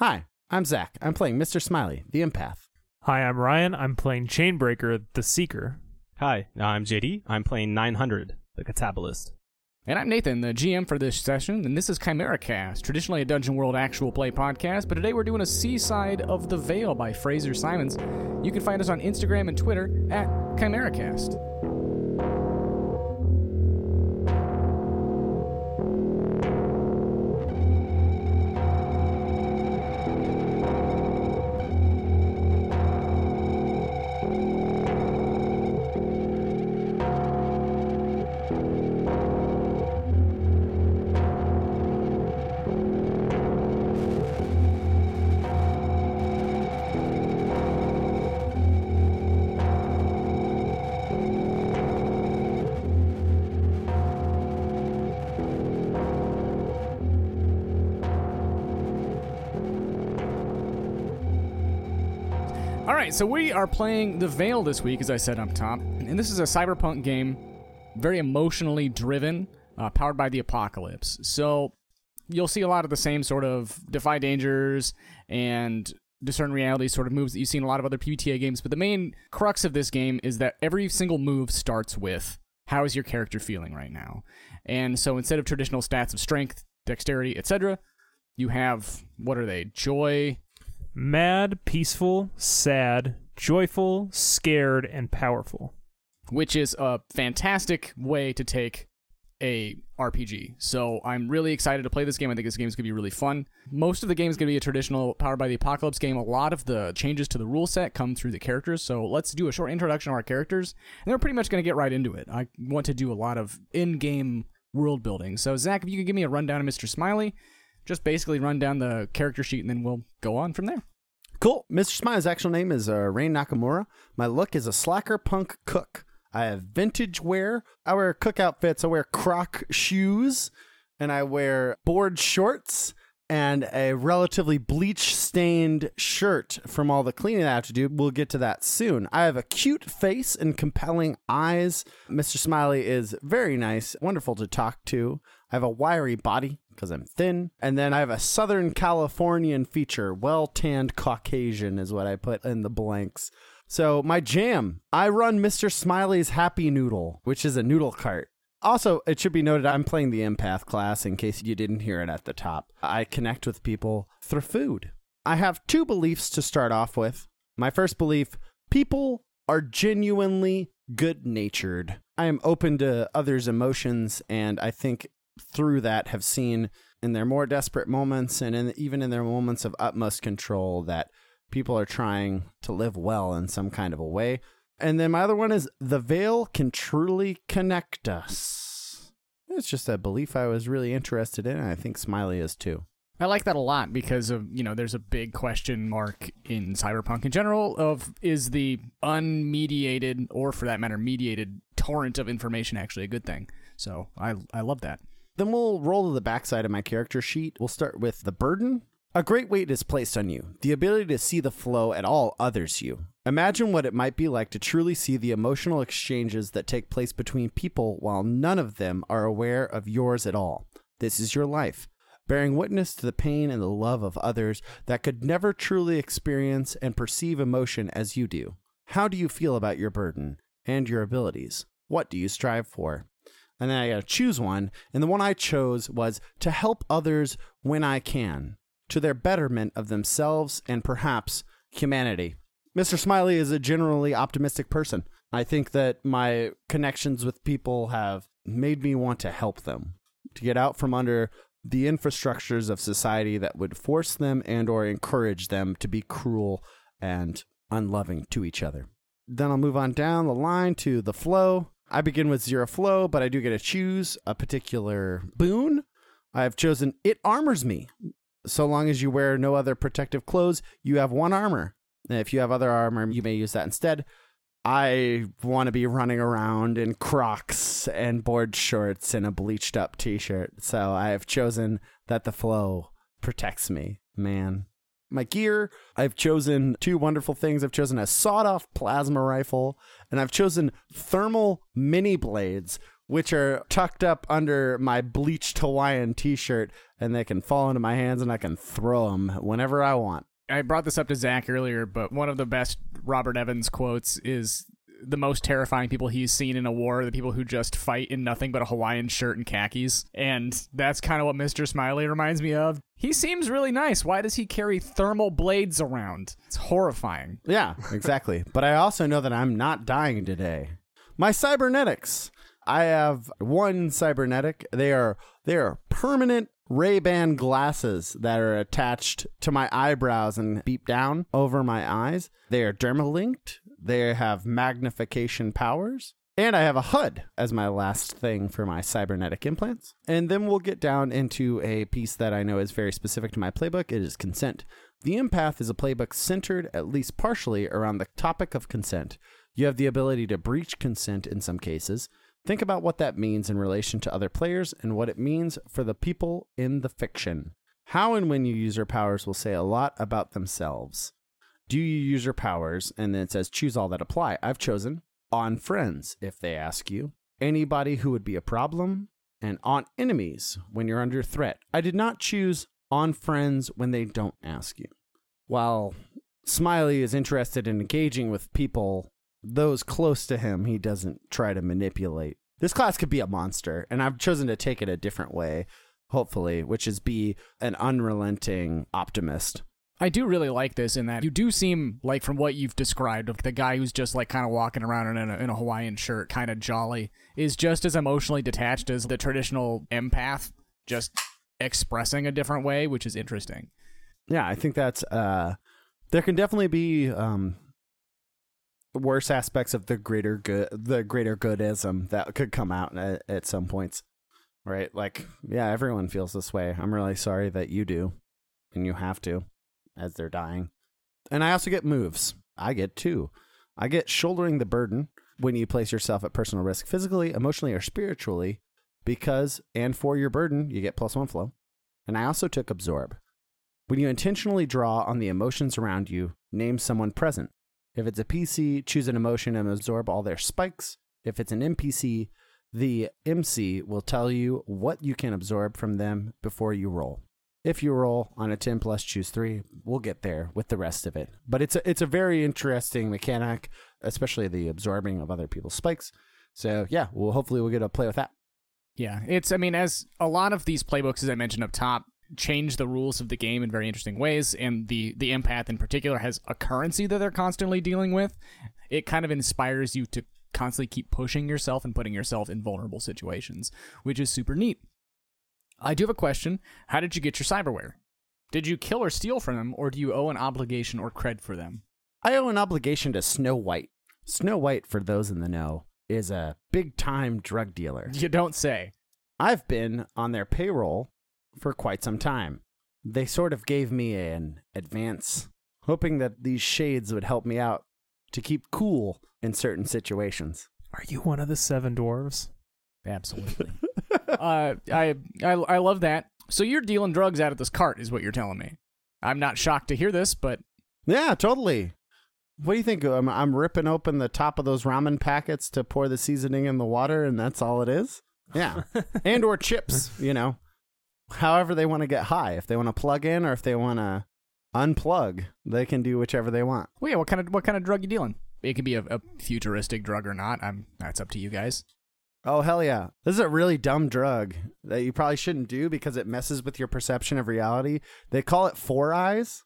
Hi, I'm Zach. I'm playing Mr. Smiley, the empath. Hi, I'm Ryan. I'm playing Chainbreaker, the Seeker. Hi, I'm JD. I'm playing 900, the Catabolist. And I'm Nathan, the GM for this session, and this is Chimera Cast, traditionally a Dungeon World actual play podcast, but today we're doing a Seaside of the Veil by Fraser Simons. You can find us on Instagram and Twitter at Chimera so we are playing The Veil this week, as I said up top, and this is a cyberpunk game, very emotionally driven, uh, powered by the apocalypse. So you'll see a lot of the same sort of defy dangers and discern reality sort of moves that you see in a lot of other PBTA games. But the main crux of this game is that every single move starts with how is your character feeling right now, and so instead of traditional stats of strength, dexterity, etc., you have what are they? Joy, Mad, peaceful, sad, joyful, scared, and powerful. which is a fantastic way to take a RPG. So I'm really excited to play this game. I think this game is going to be really fun. Most of the game is going to be a traditional Powered by the Apocalypse game. A lot of the changes to the rule set come through the characters. So let's do a short introduction of our characters, and we're pretty much going to get right into it. I want to do a lot of in-game world building. So Zach, if you could give me a rundown of Mr. Smiley, just basically run down the character sheet, and then we'll go on from there. Cool. Mr. Smiley's actual name is uh, Rain Nakamura. My look is a slacker punk cook. I have vintage wear. I wear cook outfits. I wear croc shoes, and I wear board shorts and a relatively bleach stained shirt from all the cleaning I have to do. We'll get to that soon. I have a cute face and compelling eyes. Mr. Smiley is very nice, wonderful to talk to. I have a wiry body because I'm thin. And then I have a Southern Californian feature. Well tanned Caucasian is what I put in the blanks. So, my jam I run Mr. Smiley's Happy Noodle, which is a noodle cart. Also, it should be noted I'm playing the empath class in case you didn't hear it at the top. I connect with people through food. I have two beliefs to start off with. My first belief people are genuinely good natured. I am open to others' emotions, and I think through that have seen in their more desperate moments and in, even in their moments of utmost control that people are trying to live well in some kind of a way. And then my other one is the veil can truly connect us. It's just a belief I was really interested in, and I think Smiley is too. I like that a lot because of you know there's a big question mark in cyberpunk in general of is the unmediated or for that matter mediated torrent of information actually a good thing. So I I love that. Then we'll roll to the backside of my character sheet. We'll start with the burden. A great weight is placed on you, the ability to see the flow at all others you. Imagine what it might be like to truly see the emotional exchanges that take place between people while none of them are aware of yours at all. This is your life, bearing witness to the pain and the love of others that could never truly experience and perceive emotion as you do. How do you feel about your burden and your abilities? What do you strive for? And then I gotta choose one, and the one I chose was to help others when I can, to their betterment of themselves and perhaps humanity. Mr. Smiley is a generally optimistic person. I think that my connections with people have made me want to help them, to get out from under the infrastructures of society that would force them and or encourage them to be cruel and unloving to each other. Then I'll move on down the line to the flow. I begin with zero flow, but I do get to choose a particular boon. I have chosen it armors me. So long as you wear no other protective clothes, you have one armor. And if you have other armor, you may use that instead. I want to be running around in Crocs and board shorts and a bleached up t shirt. So I have chosen that the flow protects me, man. My gear, I've chosen two wonderful things. I've chosen a sawed off plasma rifle, and I've chosen thermal mini blades, which are tucked up under my bleached Hawaiian t-shirt, and they can fall into my hands, and I can throw them whenever I want. I brought this up to Zach earlier, but one of the best Robert Evans quotes is the most terrifying people he's seen in a war are the people who just fight in nothing but a Hawaiian shirt and khakis. And that's kind of what Mr. Smiley reminds me of. He seems really nice. Why does he carry thermal blades around? It's horrifying. Yeah, exactly. but I also know that I'm not dying today. My cybernetics. I have one cybernetic. They are they are permanent Ray-Ban glasses that are attached to my eyebrows and beep down over my eyes. They are dermalinked. They have magnification powers. And I have a HUD as my last thing for my cybernetic implants. And then we'll get down into a piece that I know is very specific to my playbook. It is consent. The Empath is a playbook centered, at least partially, around the topic of consent. You have the ability to breach consent in some cases. Think about what that means in relation to other players and what it means for the people in the fiction. How and when you use your powers will say a lot about themselves. Do you use your powers? And then it says choose all that apply. I've chosen on friends if they ask you, anybody who would be a problem, and on enemies when you're under threat. I did not choose on friends when they don't ask you. While Smiley is interested in engaging with people those close to him, he doesn't try to manipulate. This class could be a monster, and I've chosen to take it a different way, hopefully, which is be an unrelenting optimist. I do really like this in that you do seem like, from what you've described, of the guy who's just like kind of walking around in a, in a Hawaiian shirt, kind of jolly, is just as emotionally detached as the traditional empath, just expressing a different way, which is interesting. Yeah, I think that's uh there can definitely be um worse aspects of the greater good the greater goodism that could come out at, at some points. Right? Like, yeah, everyone feels this way. I'm really sorry that you do. And you have to as they're dying. And I also get moves. I get two. I get shouldering the burden when you place yourself at personal risk physically, emotionally, or spiritually because and for your burden, you get plus one flow. And I also took absorb. When you intentionally draw on the emotions around you, name someone present. If it's a PC, choose an emotion and absorb all their spikes. If it's an NPC, the MC will tell you what you can absorb from them before you roll. If you roll on a 10 plus, choose three. We'll get there with the rest of it. But it's a, it's a very interesting mechanic, especially the absorbing of other people's spikes. So yeah, well, hopefully we'll get to play with that. Yeah, it's, I mean, as a lot of these playbooks, as I mentioned up top, change the rules of the game in very interesting ways, and the, the empath in particular has a currency that they're constantly dealing with. It kind of inspires you to constantly keep pushing yourself and putting yourself in vulnerable situations, which is super neat. I do have a question. How did you get your cyberware? Did you kill or steal from them, or do you owe an obligation or cred for them? I owe an obligation to Snow White. Snow White, for those in the know, is a big time drug dealer. You don't say. I've been on their payroll for quite some time. They sort of gave me an advance, hoping that these shades would help me out to keep cool in certain situations. Are you one of the seven dwarves? Absolutely. uh, I, I I love that. So you're dealing drugs out of this cart, is what you're telling me. I'm not shocked to hear this, but Yeah, totally. What do you think? I'm, I'm ripping open the top of those ramen packets to pour the seasoning in the water, and that's all it is. Yeah, and or chips. You know, however they want to get high. If they want to plug in or if they want to unplug, they can do whichever they want. well, yeah. What kind of what kind of drug you dealing? It could be a, a futuristic drug or not. I'm that's up to you guys. Oh hell yeah! This is a really dumb drug that you probably shouldn't do because it messes with your perception of reality. They call it Four Eyes,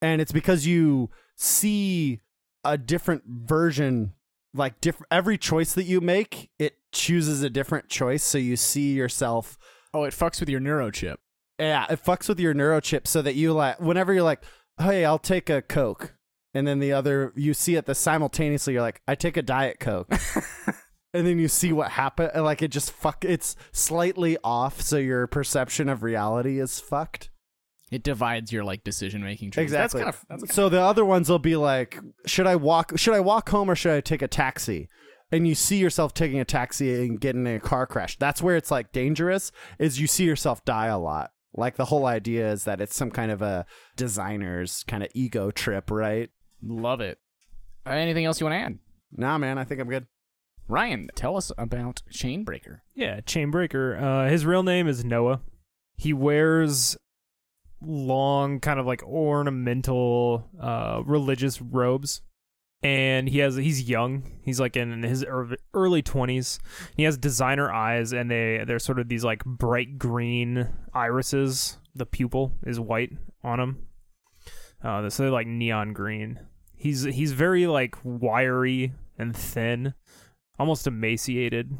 and it's because you see a different version. Like different, every choice that you make, it chooses a different choice, so you see yourself. Oh, it fucks with your neurochip. Yeah, it fucks with your neurochip, so that you like whenever you're like, "Hey, I'll take a Coke," and then the other you see it the simultaneously. You're like, "I take a Diet Coke." and then you see what happened like it just fuck it's slightly off so your perception of reality is fucked. It divides your like decision making trees. exactly. That's kind of that's so the other ones will be like should i walk should i walk home or should i take a taxi? And you see yourself taking a taxi and getting in a car crash. That's where it's like dangerous is you see yourself die a lot. Like the whole idea is that it's some kind of a designer's kind of ego trip right? Love it. Uh, anything else you want to add? nah man i think i'm good Ryan, tell us about Chainbreaker. Yeah, Chainbreaker. Uh, his real name is Noah. He wears long, kind of like ornamental, uh, religious robes, and he has he's young. He's like in his early twenties. He has designer eyes, and they they're sort of these like bright green irises. The pupil is white on him, uh, so they're like neon green. He's he's very like wiry and thin, almost emaciated.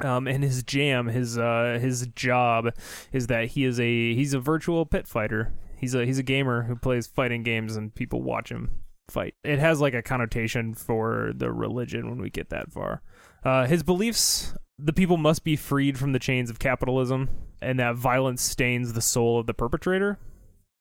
Um, and his jam, his uh, his job, is that he is a he's a virtual pit fighter. He's a he's a gamer who plays fighting games, and people watch him fight. It has like a connotation for the religion when we get that far. Uh, his beliefs: the people must be freed from the chains of capitalism, and that violence stains the soul of the perpetrator.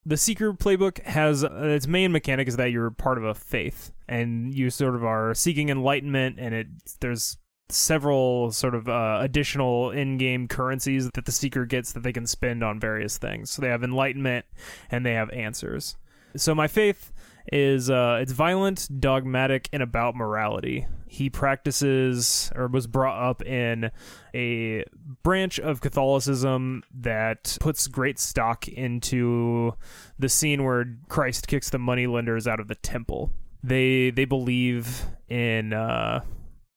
The Seeker playbook has uh, its main mechanic is that you're part of a faith, and you sort of are seeking enlightenment, and it there's several sort of uh, additional in-game currencies that the seeker gets that they can spend on various things. So they have enlightenment and they have answers. So my faith is uh, it's violent, dogmatic, and about morality. He practices or was brought up in a branch of Catholicism that puts great stock into the scene where Christ kicks the moneylenders out of the temple. They they believe in uh,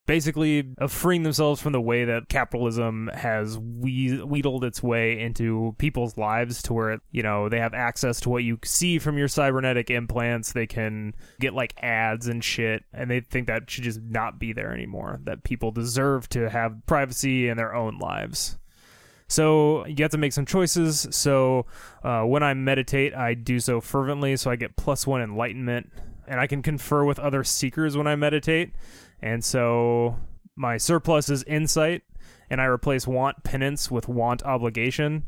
basically freeing themselves from the way that capitalism has we- wheedled its way into people's lives to where you know they have access to what you see from your cybernetic implants they can get like ads and shit and they think that should just not be there anymore that people deserve to have privacy in their own lives so you have to make some choices. So uh, when I meditate, I do so fervently, so I get plus one enlightenment, and I can confer with other seekers when I meditate. And so my surplus is insight, and I replace want penance with want obligation.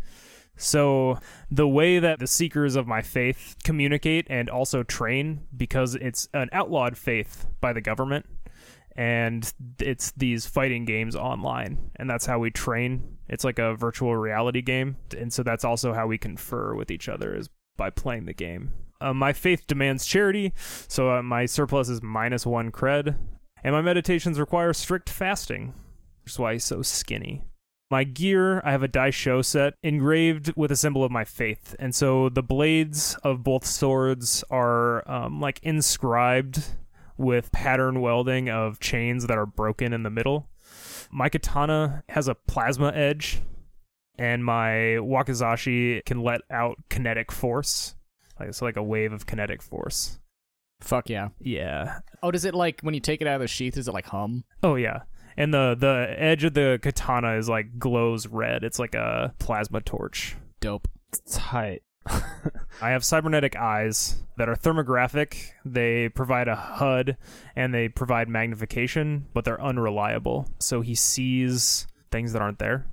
So the way that the seekers of my faith communicate and also train, because it's an outlawed faith by the government, and it's these fighting games online, and that's how we train. It's like a virtual reality game, and so that's also how we confer with each other is by playing the game. Uh, my faith demands charity, so uh, my surplus is minus one cred, and my meditations require strict fasting. That's why he's so skinny. My gear, I have a daisho set engraved with a symbol of my faith. And so the blades of both swords are um, like inscribed with pattern welding of chains that are broken in the middle. My katana has a plasma edge, and my wakizashi can let out kinetic force. Like it's like a wave of kinetic force. Fuck yeah. Yeah. Oh, does it like when you take it out of the sheath? Does it like hum? Oh yeah. And the the edge of the katana is like glows red. It's like a plasma torch. Dope. Tight. I have cybernetic eyes that are thermographic. They provide a HUD and they provide magnification, but they're unreliable. So he sees things that aren't there.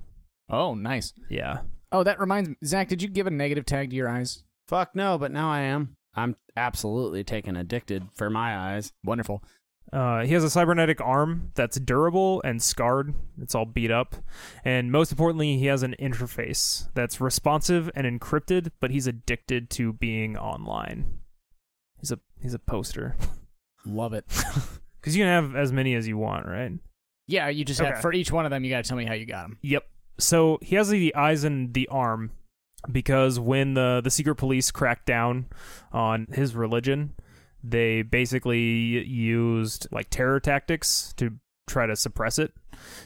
Oh, nice. Yeah. Oh, that reminds me. Zach, did you give a negative tag to your eyes? Fuck no, but now I am. I'm absolutely taken addicted for my eyes. Wonderful. Uh, he has a cybernetic arm that's durable and scarred. It's all beat up. And most importantly, he has an interface that's responsive and encrypted, but he's addicted to being online. He's a he's a poster. Love it. Because you can have as many as you want, right? Yeah, you just Okay. have for each one of them. You got to tell me how you got them. Yep. So he has the eyes and the arm because when the the secret police cracked down on his religion, they basically used like terror tactics to try to suppress it.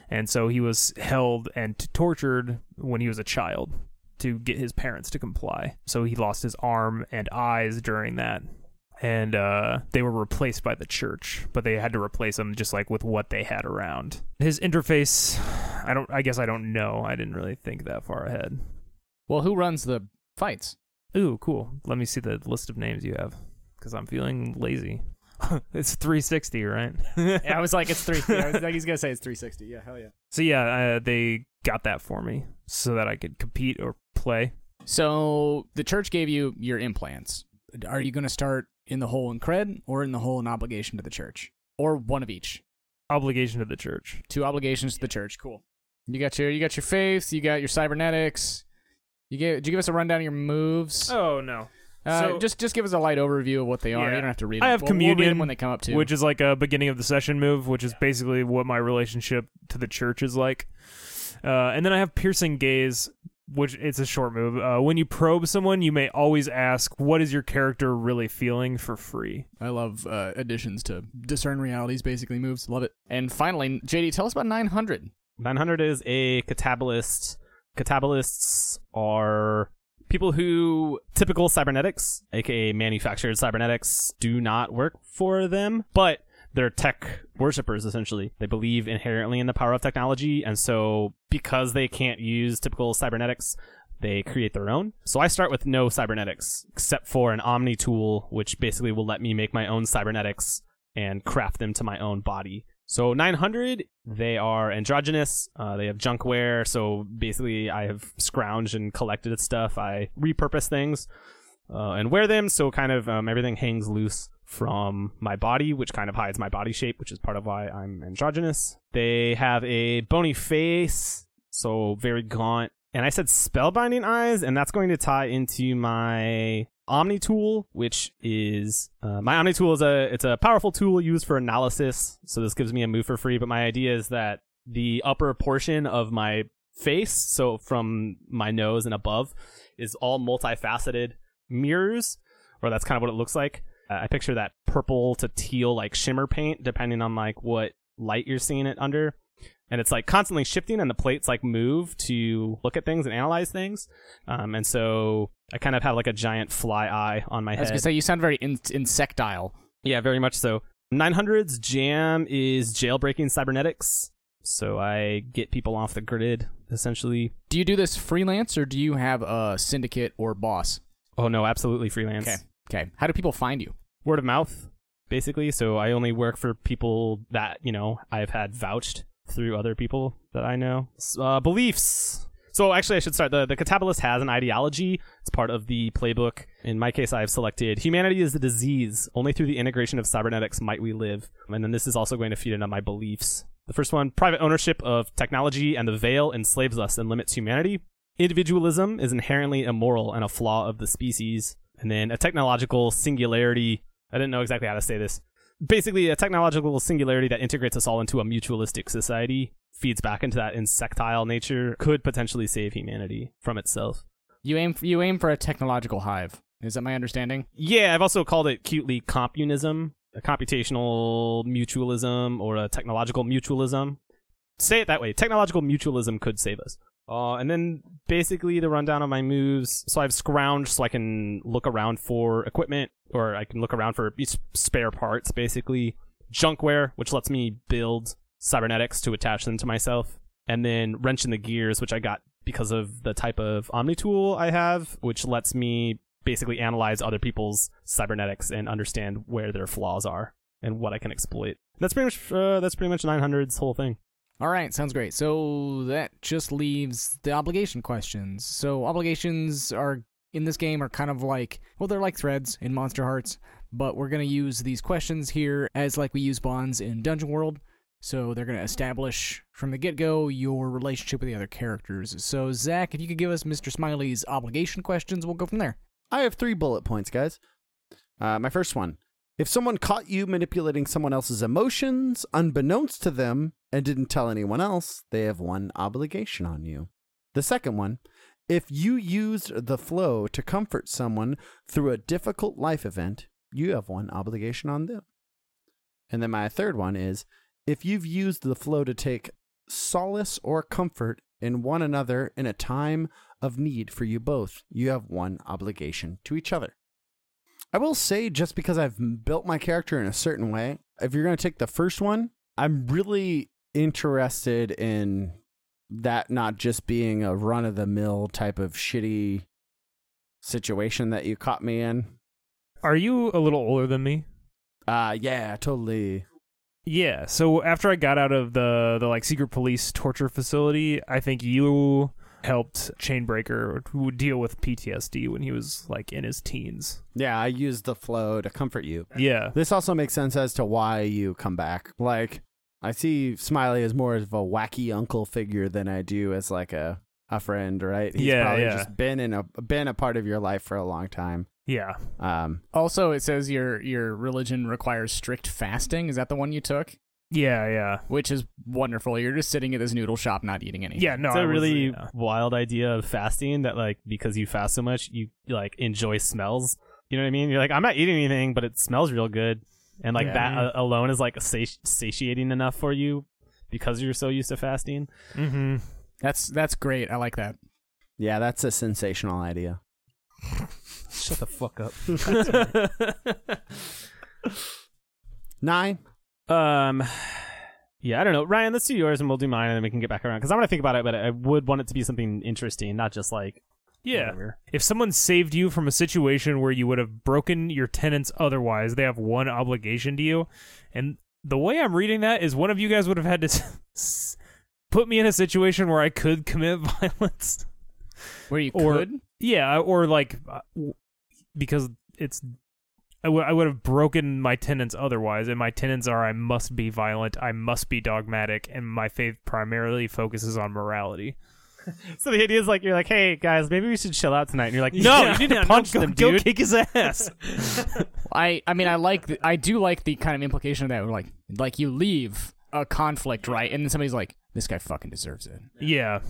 And so he was held and tortured when he was a child to get his parents to comply. So he lost his arm and eyes during that. And uh, they were replaced by the church, but they had to replace them just like with what they had around. His interface, I don't. I guess I don't know. I didn't really think that far ahead. Well, who runs the fights? Ooh, cool. Let me see the list of names you have, because I'm feeling lazy. it's 360, right? yeah, I was like, it's three. I was like, he's gonna say it's 360. Yeah, hell yeah. So yeah, uh, they got that for me so that I could compete or play. So the church gave you your implants. Are you gonna start in the hole in cred or in the hole in obligation to the church, or one of each? Obligation to the church. Two obligations to the church. Cool. You got your you got your faith. You got your cybernetics. You gave. Did you give us a rundown of your moves? Oh no. Uh, So- just just give us a light overview of what they are. Yeah. You don't have to read. It. I have We'll- we'll read them communion, when they come up too. which is like a beginning of the session move, which is basically what my relationship to the church is like. Uh, and then I have piercing gaze, which it's a short move. Uh, when you probe someone, you may always ask, "What is your character really feeling?" for free. I love uh, additions to discern realities. Basically, moves. Love it. And finally, JD, tell us about 900. 900 is a catabolist. Catabolists are people who typical cybernetics, aka manufactured cybernetics, do not work for them, but they're tech worshippers essentially. They believe inherently in the power of technology, and so because they can't use typical cybernetics, they create their own. So I start with no cybernetics, except for an Omni tool, which basically will let me make my own cybernetics and craft them to my own body. So 900, they are androgynous. Uh, they have junk wear. So basically, I have scrounged and collected stuff. I repurpose things uh, and wear them. So kind of um, everything hangs loose from my body, which kind of hides my body shape, which is part of why I'm androgynous. They have a bony face, so very gaunt. And I said spellbinding eyes, and that's going to tie into my Omni tool, which is uh, my Omni tool is a it's a powerful tool used for analysis. So this gives me a move for free. But my idea is that the upper portion of my face, so from my nose and above, is all multifaceted mirrors, or that's kind of what it looks like. Uh, I picture that purple to teal like shimmer paint, depending on like what light you're seeing it under and it's like constantly shifting and the plates like move to look at things and analyze things um, and so i kind of have like a giant fly eye on my I was head gonna say you sound very in- insectile. yeah very much so 900's jam is jailbreaking cybernetics so i get people off the grid essentially Do you do this freelance or do you have a syndicate or boss? oh no absolutely freelance Okay. Okay. How do people find you? word of mouth basically so i only work for people that you know i've had vouched through other people that i know. Uh, beliefs. So actually i should start. The, the catabolist has an ideology. It's part of the playbook. In my case i've selected humanity is the disease. Only through the integration of cybernetics might we live. And then this is also going to feed into my beliefs. The first one private ownership of technology and the veil enslaves us and limits humanity. Individualism is inherently immoral and a flaw of the species. And then a technological singularity. I didn't know exactly how to say this. Basically, a technological singularity that integrates us all into a mutualistic society feeds back into that insectile nature could potentially save humanity from itself. You aim for, you aim for a technological hive. Is that my understanding? Yeah, I've also called it cutely compunism, a computational mutualism, or a technological mutualism. Say it that way. Technological mutualism could save us. Uh, and then basically the rundown of my moves. So I've scrounged so I can look around for equipment, or I can look around for spare parts, basically. Junkware, which lets me build cybernetics to attach them to myself. And then wrench in the gears, which I got because of the type of Omni tool I have, which lets me basically analyze other people's cybernetics and understand where their flaws are and what I can exploit. That's pretty much uh, that's pretty much 900's whole thing. All right, sounds great. So that just leaves the obligation questions. So obligations are in this game are kind of like well, they're like threads in Monsterhearts, but we're gonna use these questions here as like we use bonds in Dungeon World. So they're gonna establish from the get go your relationship with the other characters. So Zach, if you could give us Mr. Smiley's obligation questions, we'll go from there. I have three bullet points, guys. Uh, my first one. If someone caught you manipulating someone else's emotions unbeknownst to them and didn't tell anyone else, they have one obligation on you. The second one. If you used the flow to comfort someone through a difficult life event, you have one obligation on them. And then my third one is if you've used the flow to take solace or comfort in one another in a time of need for you both, you have one obligation to each other. I will say, just because I've built my character in a certain way, if you're going to take the first one, I'm really interested in that not just being a run of the mill type of shitty situation that you caught me in. Are you a little older than me? Uh, yeah, totally. Yeah. So after I got out of the the like secret police torture facility, I think you helped Chainbreaker deal with PTSD when he was like in his teens. Yeah, I used the flow to comfort you. Yeah. This also makes sense as to why you come back. Like, I see Smiley as more of a wacky uncle figure than I do as like a a friend, right? He's Yeah, probably yeah. just been in a been a part of your life for a long time. Yeah. Um, Also, it says your your religion requires strict fasting. Is that the one you took? Yeah, yeah. Which is wonderful. You're just sitting at this noodle shop, not eating anything. Yeah, no. it's I a was- really yeah. wild idea of fasting that like because you fast so much you like enjoy smells you know what i mean you're like i'm not eating anything but it smells real good and like Yeah. that uh, alone is like sati- satiating enough for you because you're so used to fasting Mm-hmm. That's that's great. I like that. yeah, that's a sensational idea. shut the fuck up Nine. Um yeah i don't know ryan let's do yours and we'll do mine and then we can get back around because i'm gonna think about it but i would want it to be something interesting not just like yeah. whatever. If someone saved you from a situation where you would have broken your tenants otherwise, they have one obligation to you. And the way I'm reading that is one of you guys would have had to s- s- put me in a situation where I could commit violence. Where you Or- could. Yeah, or like uh, because it's I would have broken my tenets otherwise, and my tenets are I must be violent, I must be dogmatic, and my faith primarily focuses on morality. so the idea is like you're like hey guys maybe we should chill out tonight and you're like no Yeah, you need yeah, to punch no, them dude Go kick his ass. I I mean I like the, I do like the kind of implication of that. Where like like you leave a conflict right, and then somebody's like, this guy fucking deserves it. yeah,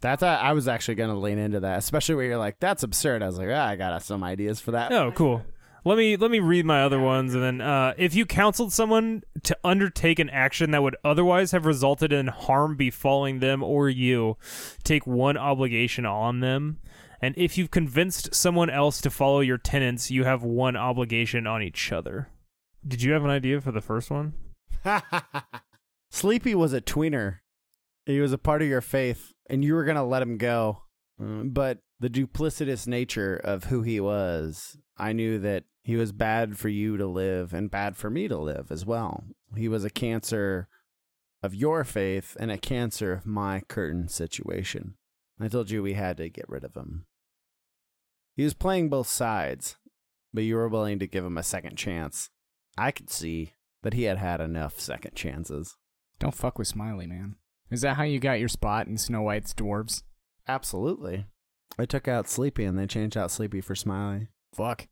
That's a, I was actually going to lean into that, especially where you're like, "That's absurd." I was like, ah, "I got some ideas for that." Oh, cool. Let me let me read my other ones, and then uh, if you counseled someone to undertake an action that would otherwise have resulted in harm befalling them or you, take one obligation on them. And if you've convinced someone else to follow your tenets, you have one obligation on each other. Did you have an idea for the first one? Sleepy was a tweener. He was a part of your faith, and you were to let him go. Mm, But the duplicitous nature of who he was, I knew that he was bad for you to live and bad for me to live as well. He was a cancer of your faith and a cancer of my curtain situation. I told you we had to get rid of him. He was playing both sides, but you were willing to give him a second chance. I could see that he had had enough second chances. Don't fuck with Smiley, man. Is that how you got your spot in Snow White's dwarves? Absolutely. I took out Sleepy and they changed out Sleepy for Smiley. Fuck.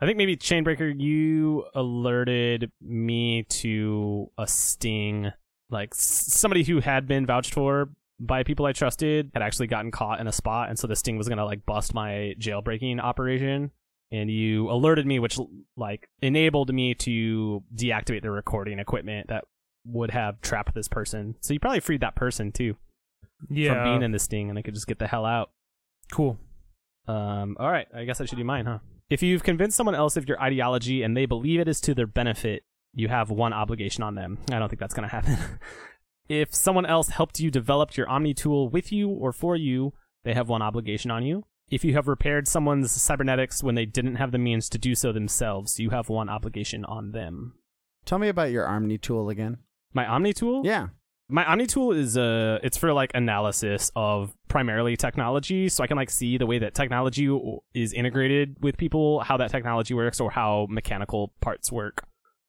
I think maybe Chainbreaker, you alerted me to a sting. Like s- somebody who had been vouched for by people I trusted had actually gotten caught in a spot, and so the sting was gonna like bust my jailbreaking operation. And you alerted me, which like enabled me to deactivate the recording equipment that would have trapped this person. So you probably freed that person too Yeah. from being in the sting, and I could just get the hell out. Cool. Um, all right, I guess I should do mine, huh? If you've convinced someone else of your ideology and they believe it is to their benefit, you have one obligation on them. I don't think that's going to happen. if someone else helped you develop your Omni tool with you or for you, they have one obligation on you. If you have repaired someone's cybernetics when they didn't have the means to do so themselves, you have one obligation on them. Tell me about your Omni tool again. My Omni tool? Yeah. My Omni tool is uh it's for like analysis of primarily technology, so I can like see the way that technology is integrated with people, how that technology works, or how mechanical parts work.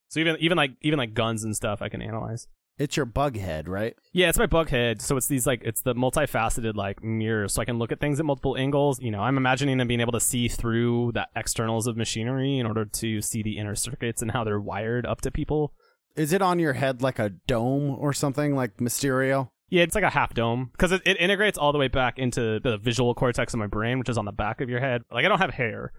So even even like even like guns and stuff, I can analyze. It's your bug head, right? Yeah, it's my bug head. So it's these like it's the multifaceted like mirrors, so I can look at things at multiple angles. You know, I'm imagining them being able to see through the externals of machinery in order to see the inner circuits and how they're wired up to people. Is it on your head like a dome or something like Mysterio? Yeah, it's like a half dome because it, it integrates all the way back into the visual cortex of my brain, which is on the back of your head. Like I don't have hair,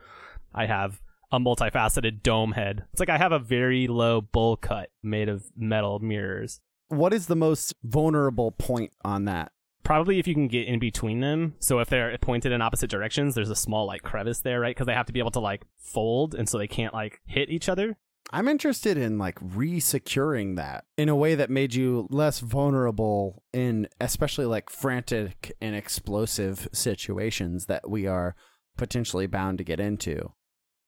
I have a multifaceted dome head. It's like I have a very low bowl cut made of metal mirrors. What is the most vulnerable point on that? Probably if you can get in between them. So if they're pointed in opposite directions, there's a small like crevice there, right? Because they have to be able to like fold, and so they can't like hit each other. I'm interested in like re-securing that in a way that made you less vulnerable in especially like frantic and explosive situations that we are potentially bound to get into.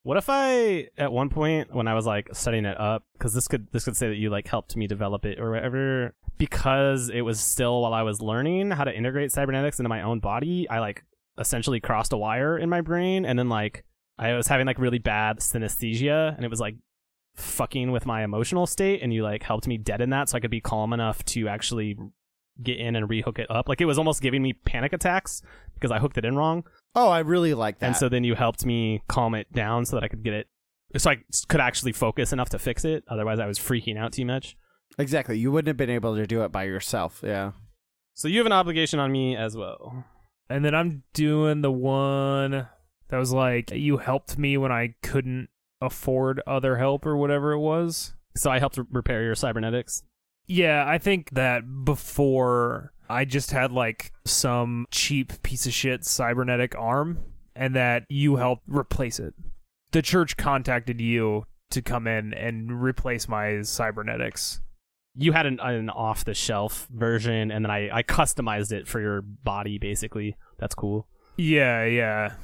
What if I, at one point, when I was like setting it up, because this could this could say that you like helped me develop it or whatever, because it was still while I was learning how to integrate cybernetics into my own body, I like essentially crossed a wire in my brain, and then like I was having like really bad synesthesia, and it was like fucking with my emotional state, and you like helped me deaden that so I could be calm enough to actually get in and rehook it up. Like it was almost giving me panic attacks because I hooked it in wrong. Oh, I really like that. and so then you helped me calm it down so that I could get it, so I could actually focus enough to fix it. Otherwise, I was freaking out too much. exactly, you wouldn't have been able to do it by yourself. Yeah. So you have an obligation on me as well. And then I'm doing the one that was like you helped me when I couldn't afford other help or whatever it was. So I helped repair your cybernetics. Yeah, I think that before I just had like some cheap piece of shit cybernetic arm and that you helped replace it. The church contacted you to come in and replace my cybernetics. You had an, an off the shelf version, and then I, I customized it for your body. Basically, that's cool. Yeah, yeah.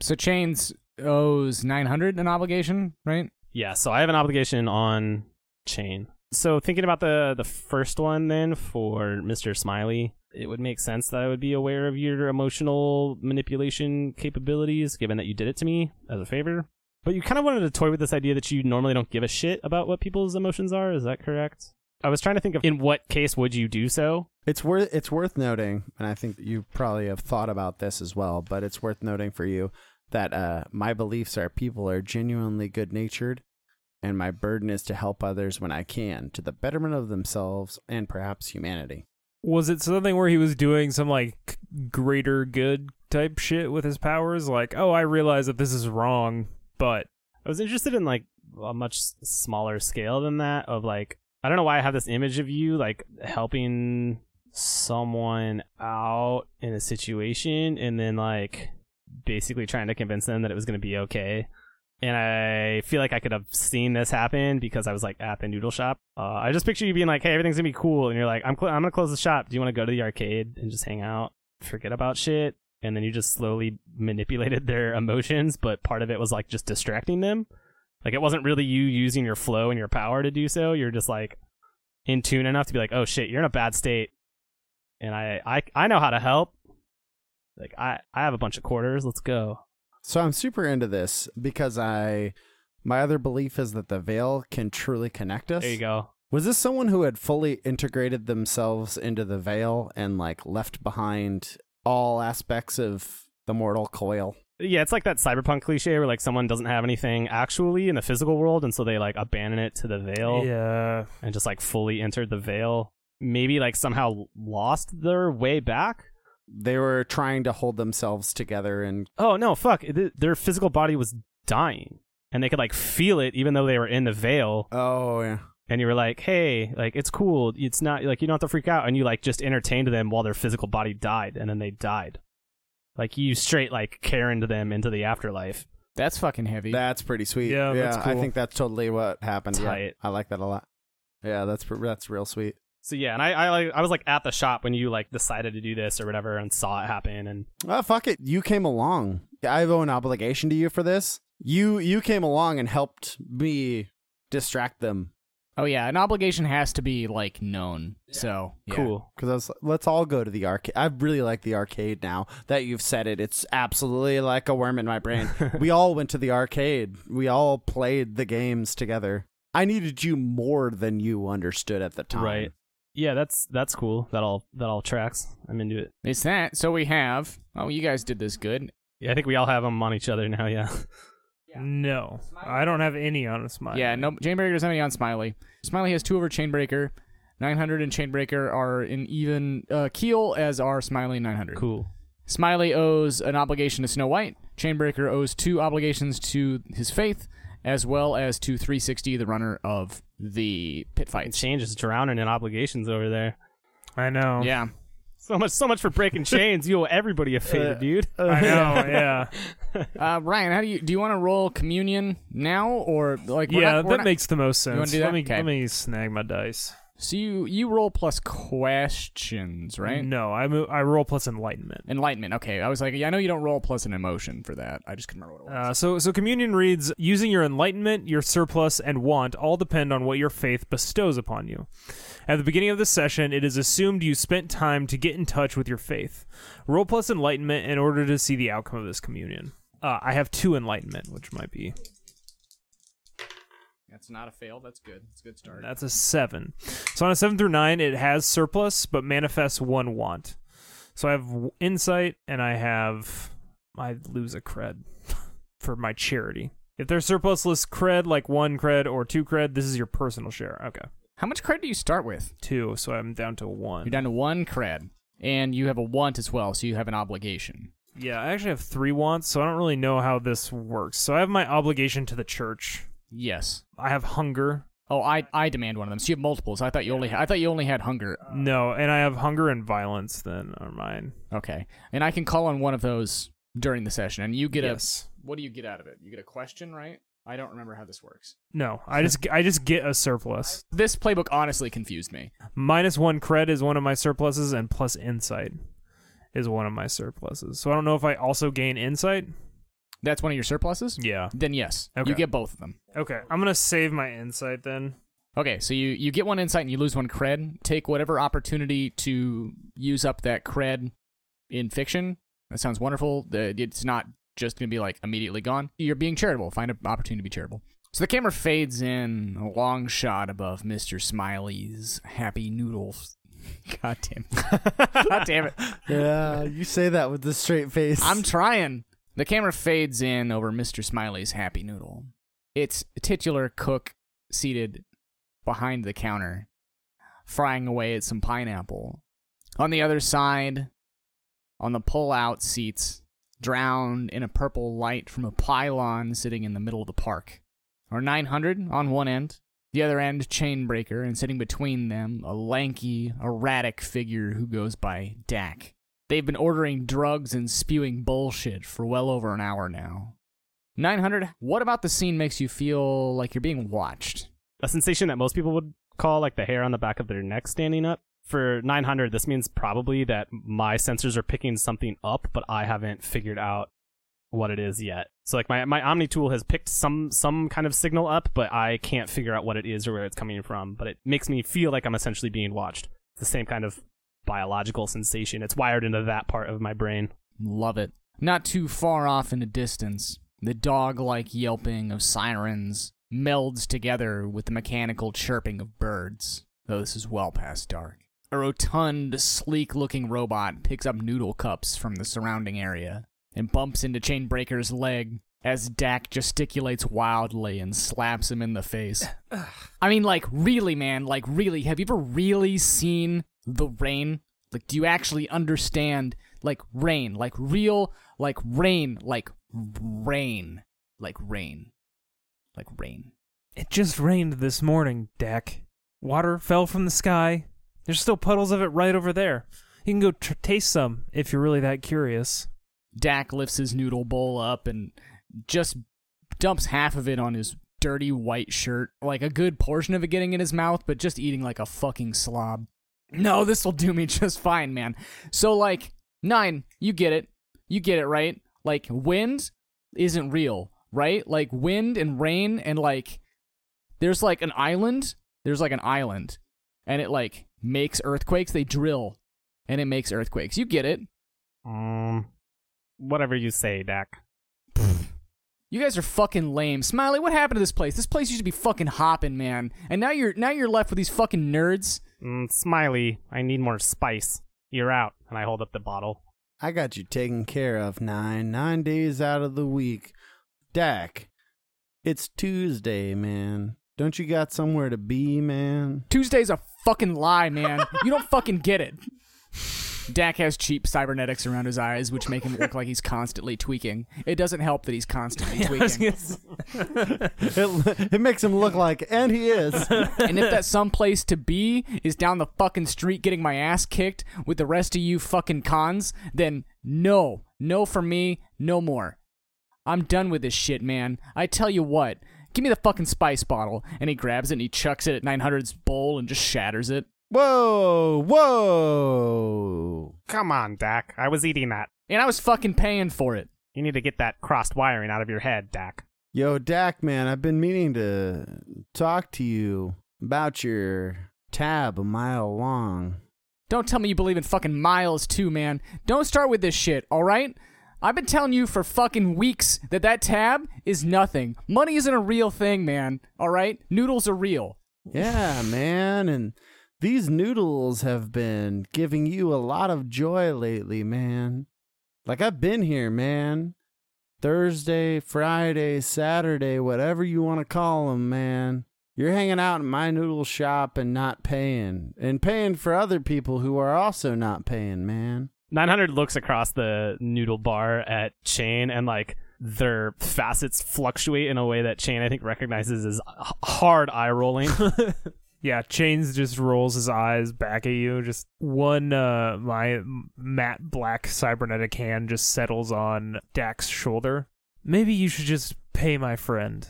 So Chains owes 900 an obligation, right? Yeah, so I have an obligation on chain. So thinking about the the first one then for Mr. Smiley, it would make sense that I would be aware of your emotional manipulation capabilities given that you did it to me as a favor. But you kind of wanted to toy with this idea that you normally don't give a shit about what people's emotions are, is that correct? I was trying to think of in what case would you do so? It's worth it's worth noting, and I think you probably have thought about this as well, but it's worth noting for you that uh, my beliefs are people are genuinely good natured, and my burden is to help others when I can, to the betterment of themselves and perhaps humanity. Was it something where he was doing some like greater good type shit with his powers? Like, oh, I realize that this is wrong, but I was interested in like a much smaller scale than that of like I don't know why I have this image of you like helping someone out in a situation and then like basically trying to convince them that it was going to be okay. And I feel like I could have seen this happen because I was like at the noodle shop. Uh, I just picture you being like, "Hey, everything's gonna be cool," and you're like, "I'm cl- I'm gonna close the shop. Do you want to go to the arcade and just hang out, forget about shit?" And then you just slowly manipulated their emotions, but part of it was like just distracting them. Like it wasn't really you using your flow and your power to do so. You're just like in tune enough to be like, "Oh shit, you're in a bad state," and I I I know how to help. Like I I have a bunch of quarters. Let's go. So I'm super into this because I my other belief is that the veil can truly connect us. There you go. Was this someone who had fully integrated themselves into the veil and like left behind all aspects of the mortal coil? Yeah, it's like that cyberpunk cliche where like someone doesn't have anything actually in the physical world, and so they like abandon it to the veil yeah, and just like fully entered the veil. Maybe like somehow lost their way back. They were trying to hold themselves together and Oh no, fuck! It, their physical body was dying, and they could like feel it even though they were in the veil. oh yeah. And you were like, "Hey, like it's cool. It's not like you don't have to freak out." And you like just entertained them while their physical body died, and then they died. Like you straight like Karen to them into the afterlife. That's fucking heavy. That's pretty sweet. Yeah, yeah that's I think that's totally what happened. Yeah, Tight. I like that a lot. Yeah, that's that's real sweet. So yeah, and I I like I was like at the shop when you like decided to do this or whatever and saw it happen and Oh fuck it, you came along. I owe an obligation to you for this. You you came along and helped me distract them oh yeah, an obligation has to be like known. So yeah. cool. because let's all go to the arcade. I really like the arcade now that you've said it. It's absolutely like a worm in my brain. we all went to the arcade. We all played the games together. I needed you more than you understood at the time. Right. Yeah, that's that's cool. That all that all tracks. I'm into it. It's that. So we have. Oh, you guys did this good. Yeah, I think we all have them on each other now. Yeah. no, I don't have any on a smile. Yeah, no. Chainbreaker doesn't have any on Smiley. Smiley has two over Chainbreaker. 900 and Chainbreaker are in even uh, keel as are Smiley 900. cool. Smiley owes an obligation to Snow White. Chainbreaker owes two obligations to his faith, as well as to 360, the runner of the pit fights. Change is drowning in obligations over there. I know. Yeah. So much, so much for breaking chains. You owe everybody a favor, Uh, dude. I know. Yeah, Uh, Ryan, how do you do? You want to roll communion now, or like? yeah. not- that not- makes the most sense. wanna do that? Let me Okay. let me snag my dice. So you you roll plus questions, right? No, I mo- I roll plus enlightenment. Enlightenment. Okay, I was like, yeah, I know you don't roll plus an emotion for that. I just couldn't remember what it was. Uh, so, so communion reads: using your enlightenment, your surplus, and want all depend on what your faith bestows upon you. At the beginning of the session, it is assumed you spent time to get in touch with your faith. Roll plus enlightenment in order to see the outcome of this communion. Uh, I have two enlightenment, which might be That's not a fail. That's good. It's a good start. that's a seven. So on a seven through nine, it has surplus but manifests one want. So I have insight and I have I lose a cred for my charity. If there's surplusless cred, like one cred or two cred, this is your personal share. Okay, How much cred do you start with? two, so I'm down to one. You're down to one cred, and you have a want as well, so you have an obligation. Yeah, I actually have three wants, so I don't really know how this works. So I have my obligation to the church. Yes. I have hunger. Oh, I I demand one of them. So you have multiples. I thought you only I thought you only had hunger. Uh, no, and I have hunger and violence. Then are mine. Okay, and I can call on one of those during the session, and you get yes. a. What do you get out of it? You get a question, right? I don't remember how this works. No, I just I just get a surplus. This playbook honestly confused me. Minus one cred is one of my surpluses, and plus insight is one of my surpluses. So I don't know if I also gain insight. That's one of your surpluses. Yeah. Then yes, Okay. you get both of them. Okay, I'm gonna save my insight then. Okay, so you you get one insight and you lose one cred. Take whatever opportunity to use up that cred in fiction. That sounds wonderful. The- It's not just gonna be like immediately gone. You're being charitable. Find an opportunity to be charitable. So the camera fades in a long shot above Mr. Smiley's happy noodles. God damn. it. God damn it. Yeah, you say that with a straight face. I'm trying. The camera fades in over Mr. Smiley's Happy Noodle. It's titular cook seated behind the counter, frying away at some pineapple. On the other side, on the pull out seats, drowned in a purple light from a pylon sitting in the middle of the park, are 900 on one end, the other end chainbreaker, and sitting between them, a lanky, erratic figure who goes by Dak. They've been ordering drugs and spewing bullshit for well over an hour now. 900, what about the scene makes you feel like you're being watched? A sensation that most people would call like the hair on the back of their neck standing up. For 900, this means probably that my sensors are picking something up, but I haven't figured out what it is yet. So like my my Omni tool has picked some some kind of signal up, but I can't figure out what it is or where it's coming from. But it makes me feel like I'm essentially being watched. It's the same kind of biological sensation. It's wired into that part of my brain. Love it. Not too far off in the distance, the dog like yelping of sirens melds together with the mechanical chirping of birds, though this is well past dark. A rotund, sleek looking robot picks up noodle cups from the surrounding area and bumps into Chainbreaker's leg as Dak gesticulates wildly and slaps him in the face. I mean, like, really, man, like, really, have you ever really seen the rain? Like, do you actually understand, like, rain? Like, real, like, rain, like, rain, like, rain, like, rain. It just rained this morning, Dak. Water fell from the sky. There's still puddles of it right over there. You can go tr- taste some if you're really that curious. Dak lifts his noodle bowl up and just dumps half of it on his dirty white shirt, like a good portion of it getting in his mouth, but just eating like a fucking slob. No, this will do me just fine, man. So, like, nine, you get it. You get it, right? Like, wind isn't real, right? Like, wind and rain, and like, there's like an island. There's like an island, and it like makes earthquakes. They drill, and it makes earthquakes. You get it. Um, whatever you say, Dak. You guys are fucking lame. Smiley, what happened to this place? This place used to be fucking hopping, man. And now you're now you're left with these fucking nerds. Mm, Smiley, I need more spice. You're out. And I hold up the bottle. I got you taken care of nine, nine days out of the week. Dak, it's Tuesday, man. Don't you got somewhere to be, man? Tuesday's a fucking lie, man. you don't fucking get it. Dak has cheap cybernetics around his eyes, which make him look like he's constantly tweaking. It doesn't help that he's constantly tweaking. It, it makes him look like, and he is. and if that someplace to be is down the fucking street getting my ass kicked with the rest of you fucking cons, then no. No for me, no more. I'm done with this shit, man. I tell you what, give me the fucking spice bottle. And he grabs it and he chucks it at 900's bowl and just shatters it. Whoa, whoa. Come on, Dak. I was eating that. And I was fucking paying for it. You need to get that crossed wiring out of your head, Dak. Yo, Dak, man, I've been meaning to talk to you about your tab a mile long. Don't tell me you believe in fucking miles too, man. Don't start with this shit, alright? I've been telling you for fucking weeks that that tab is nothing. Money isn't a real thing, man, alright? Noodles are real. Yeah, man, and these noodles have been giving you a lot of joy lately, man. Like I've been here, man. Thursday, Friday, Saturday, whatever you want to call them, man. You're hanging out in my noodle shop and not paying, and paying for other people who are also not paying, man. 900 looks across the noodle bar at Chain and like their facets fluctuate in a way that Chain I think recognizes as hard eye rolling. Yeah, Chains just rolls his eyes back at you. Just one, uh, my matte black cybernetic hand just settles on Dak's shoulder. Maybe you should just pay my friend.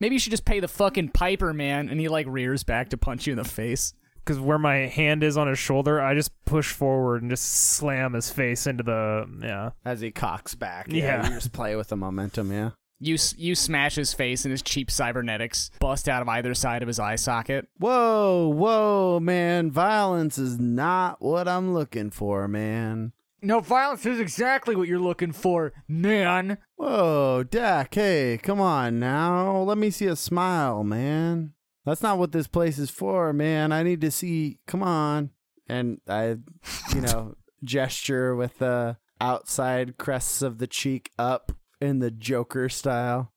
Maybe you should just pay the fucking piper, man. And he like rears back to punch you in the face. Because where my hand is on his shoulder, I just push forward and just slam his face into the. Yeah. As he cocks back, Yeah. you just play with the momentum, yeah. You you smash his face, and his cheap cybernetics bust out of either side of his eye socket. Whoa, whoa, man! Violence is not what I'm looking for, man. No, violence is exactly what you're looking for, man. Whoa, Dak, hey, come on now. Let me see a smile, man. That's not what this place is for, man. I need to see. Come on. And I, you know, gesture with the outside crests of the cheek up in the Joker style.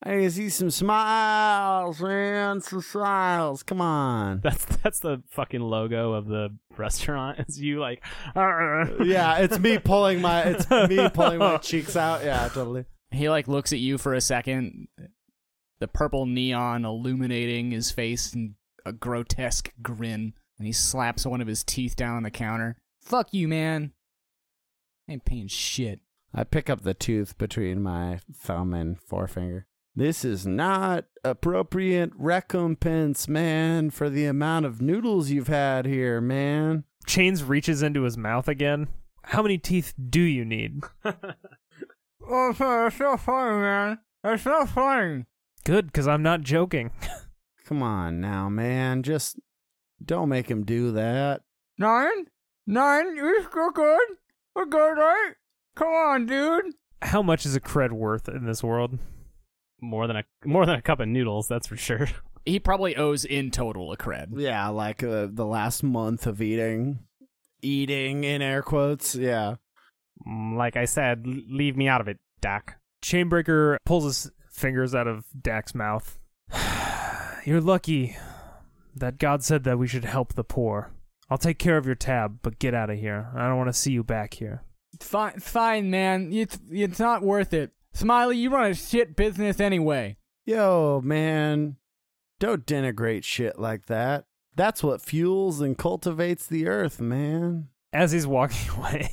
I need to see some smiles, man. Some smiles. Come on. that's that's the fucking logo of the restaurant. Is you like "Arr." Yeah, it's me pulling my it's me pulling my cheeks out. Yeah, totally. He like looks at you for a second, the purple neon illuminating his face in a grotesque grin, and he slaps one of his teeth down on the counter. Fuck you, man. I ain't paying shit. I pick up the tooth between my thumb and forefinger. This is not appropriate recompense, man, for the amount of noodles you've had here, man. Chains reaches into his mouth again. How many teeth do you need? Oh, that's not funny, man. That's not funny. Good, because I'm not joking. Come on now, man. Just don't make him do that. Nine? Nine? You're still good? We're good, right? Come on, dude. How much is a cred worth in this world? more than a more than a cup of noodles, that's for sure. He probably owes in total a cred. Yeah, like uh, the last month of eating. Eating in air quotes. Yeah. Mm, Like I said, leave me out of it, Dak. Chainbreaker pulls his fingers out of Dak's mouth. You're lucky that God said that we should help the poor. I'll take care of your tab, but get out of here. I don't want to see you back here. Fine, fine, man. It's it's not worth it. Smiley, you run a shit business anyway. Yo, man. Don't denigrate shit like that. That's what fuels and cultivates the earth, man. As he's walking away,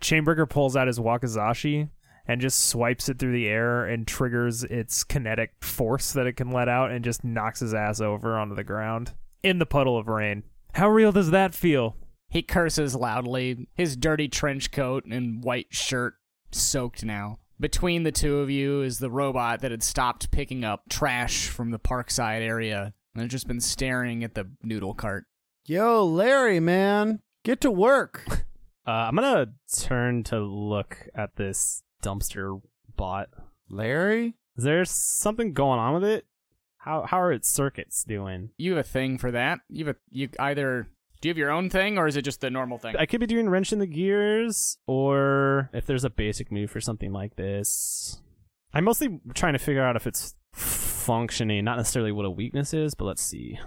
Chainbreaker pulls out his Wakizashi and just swipes it through the air and triggers its kinetic force that it can let out and just knocks his ass over onto the ground in the puddle of rain. How real does that feel? He curses loudly, his dirty trench coat and white shirt soaked now. Between the two of you is the robot that had stopped picking up trash from the parkside area and had just been staring at the noodle cart. Yo, Larry, man. Get to work. Uh, I'm gonna turn to look at this dumpster bot. Larry? Is there something going on with it? How how are its circuits doing? You have a thing for that? You have a you either do you have your own thing or is it just the normal thing? I could be doing wrench in the gears, or if there's a basic move for something like this. I'm mostly trying to figure out if it's functioning, not necessarily what a weakness is, but let's see.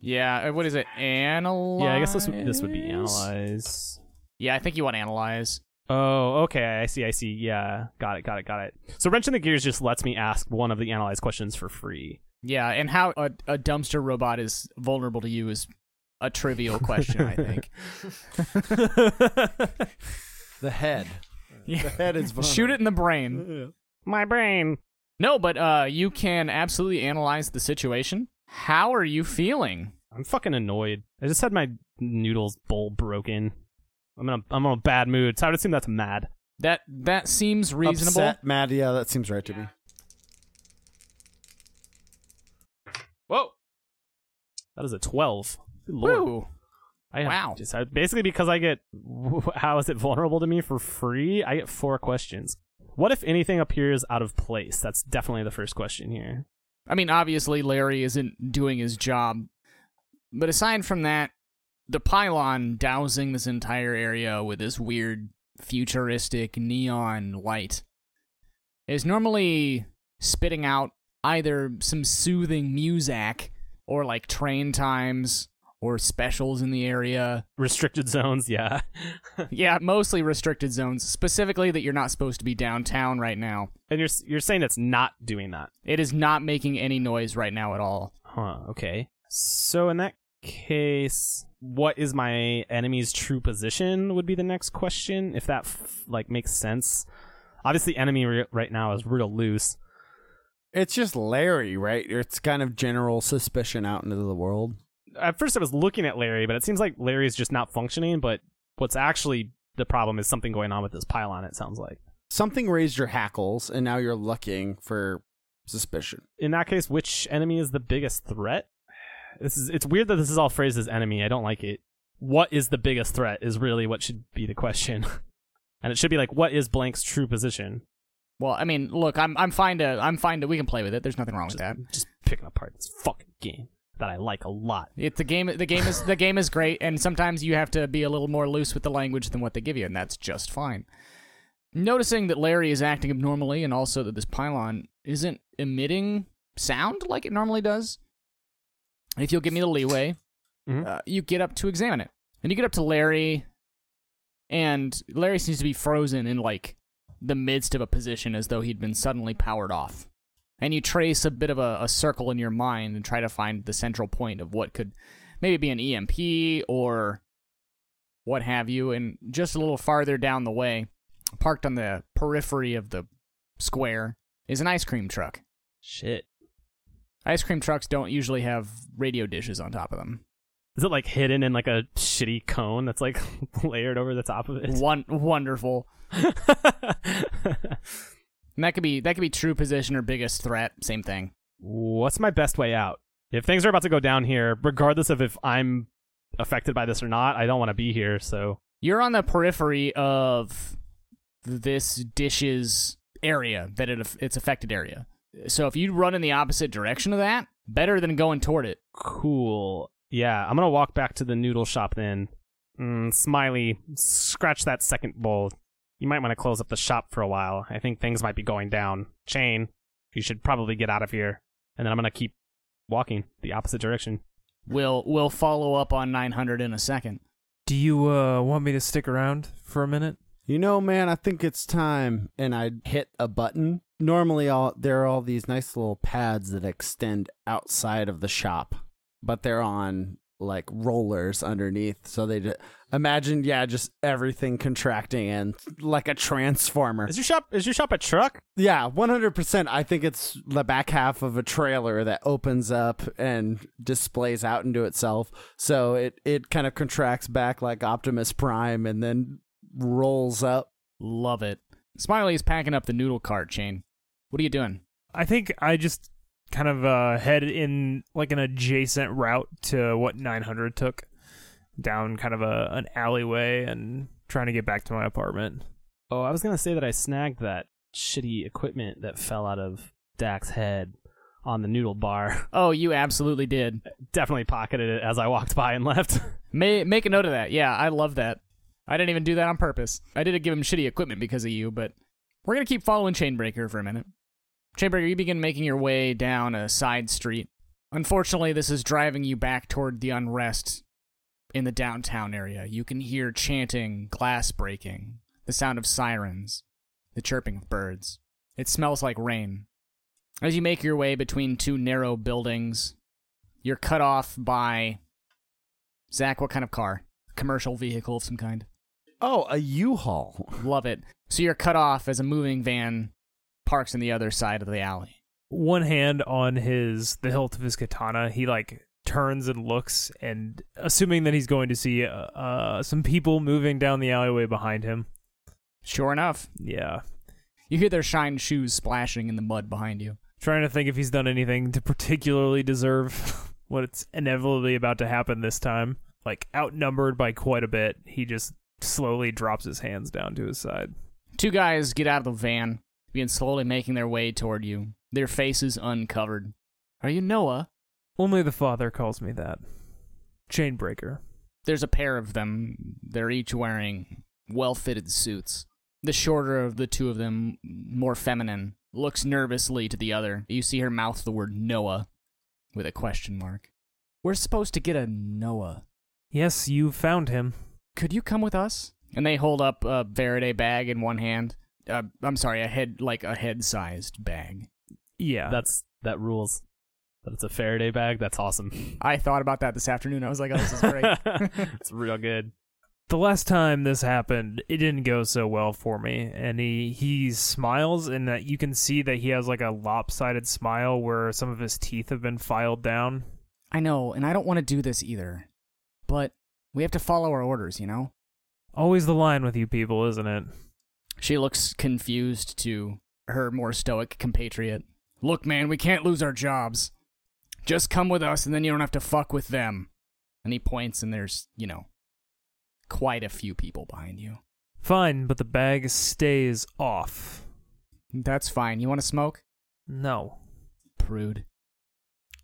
yeah, uh, what is it? Analyze. Yeah, I guess this would, this would be analyze. Yeah, I think you want analyze. Oh, okay. I see. I see. Yeah, got it. Got it. Got it. So wrench in the gears just lets me ask one of the analyze questions for free. Yeah, and how a, a dumpster robot is vulnerable to you is a trivial question, I think. The head. Yeah. The head is Shoot it in the brain. My brain. No, but uh, you can absolutely analyze the situation. How are you feeling? I'm fucking annoyed. I just had my noodles bowl broken. I'm in a I'm in a bad mood. So I would assume that's mad. That that seems reasonable. Upset, mad. Yeah, that seems right to me. Whoa. That is a 12. Lord. I have Wow. Just, I- basically, because I get how is it vulnerable to me for free? I get four questions. What if anything appears out of place? That's definitely the first question here. I mean, obviously Larry isn't doing his job, but aside from that, the pylon dousing this entire area with this weird futuristic neon light is normally spitting out either some soothing music or like train times or specials in the area. Restricted zones, yeah. yeah, mostly restricted zones, specifically that you're not supposed to be downtown right now. and you're you're saying it's not doing that. It is not making any noise right now at all. Huh, okay. So in that case, what is my enemy's true position would be the next question if that f- like makes sense. Obviously enemy re- right now is real loose. It's just Larry, right? It's kind of general suspicion out into the world. At first I was looking at Larry, but it seems like Larry's just not functioning, but what's actually the problem is something going on with this pylon it sounds like. Something raised your hackles, and now you're looking for suspicion. In that case, which enemy is the biggest threat? This is it's weird that this is all phrased as enemy. I don't like it. What is the biggest threat is really what should be the question. and it should be like what is blank's true position? Well, I mean, look, I'm I'm fine to I'm fine to we can play with it. There's nothing wrong with that. Just picking apart this fucking game that I like a lot. It's the game. The game is the game is great, and sometimes you have to be a little more loose with the language than what they give you, and that's just fine. Noticing that Larry is acting abnormally, and also that this pylon isn't emitting sound like it normally does. If you'll give me the leeway, Mhm. uh, you get up to examine it, and you get up to Larry, and Larry seems to be frozen in like the midst of a position as though he'd been suddenly powered off and you trace a bit of a, a circle in your mind and try to find the central point of what could maybe be an EMP or what have you. And just a little farther down the way, parked on the periphery of the square, is an ice cream truck. Shit. Ice cream trucks don't usually have radio dishes on top of them. Is it like hidden in like a shitty cone that's like layered over the top of it? One wonderful. And that could be that could be true position or biggest threat. Same thing. What's my best way out? If things are about to go down here, regardless of if I'm affected by this or not, I don't want to be here, so You're on the periphery of this dish's area that it it's affected area. So if you run in the opposite direction of that, better than going toward it. cool. Yeah, I'm gonna walk back to the noodle shop then. Mm, Smiley, scratch that second bowl. You might want to close up the shop for a while. I think things might be going down. Chain, you should probably get out of here. And then I'm gonna keep walking the opposite direction. We'll we'll follow up on 900 in a second. Do you uh, want me to stick around for a minute? You know, man, I think it's time. And I hit a button. Normally, all there are all these nice little pads that extend outside of the shop, but they're on like rollers underneath. So they just, imagine, yeah, just everything contracting and like a transformer. Is your shop is your shop a truck? Yeah, 100%. I think it's the back half of a trailer that opens up and displays out into itself. So it, it kind of contracts back like Optimus Prime and then rolls up. Love it. Smiley's packing up the noodle cart chain. What are you doing? I think I just kind of uh, head in like an adjacent route to what 900 took down kind of a an alleyway and trying to get back to my apartment. Oh, I was gonna say that I snagged that shitty equipment that fell out of Dak's head on the noodle bar. Oh, you absolutely did. Definitely pocketed it as I walked by and left. May, make a note of that. Yeah, I love that. I didn't even do that on purpose. I did it give him shitty equipment because of you, but we're gonna keep following Chainbreaker for a minute. Chainbreaker, you begin making your way down a side street. Unfortunately, this is driving you back toward the unrest in the downtown area. You can hear chanting, glass breaking, the sound of sirens, the chirping of birds. It smells like rain. As you make your way between two narrow buildings, you're cut off by Zach, what kind of car? Commercial vehicle of some kind. Oh, a U-Haul. Love it. So you're cut off as a moving van parks on the other side of the alley. One hand on his the hilt of his katana, he like turns and looks and assuming that he's going to see uh, uh some people moving down the alleyway behind him. Sure enough, Yeah. you hear their shine shoes splashing in the mud behind you. Trying to think if he's done anything to particularly deserve what's inevitably about to happen this time. Like outnumbered by quite a bit, he just slowly drops his hands down to his side. Two guys get out of the van, begin slowly making their way toward you, their faces uncovered. Are you Noah? Only the father calls me that. Chainbreaker. There's a pair of them. They're each wearing well fitted suits. The shorter of the two of them, more feminine, looks nervously to the other. You see her mouth the word Noah with a question mark. We're supposed to get a Noah. Yes, you found him. Could you come with us? And they hold up a Faraday bag in one hand. Uh, I'm sorry, a head like a head sized bag. Yeah. That's that rules. But it's a Faraday bag. That's awesome. I thought about that this afternoon. I was like, oh, this is great. it's real good. the last time this happened, it didn't go so well for me. And he he smiles, and that you can see that he has like a lopsided smile where some of his teeth have been filed down. I know, and I don't want to do this either. But we have to follow our orders, you know? Always the line with you people, isn't it? She looks confused to her more stoic compatriot. Look, man, we can't lose our jobs. Just come with us, and then you don't have to fuck with them. And he points, and there's, you know, quite a few people behind you. Fine, but the bag stays off. That's fine. You want to smoke? No. Prude.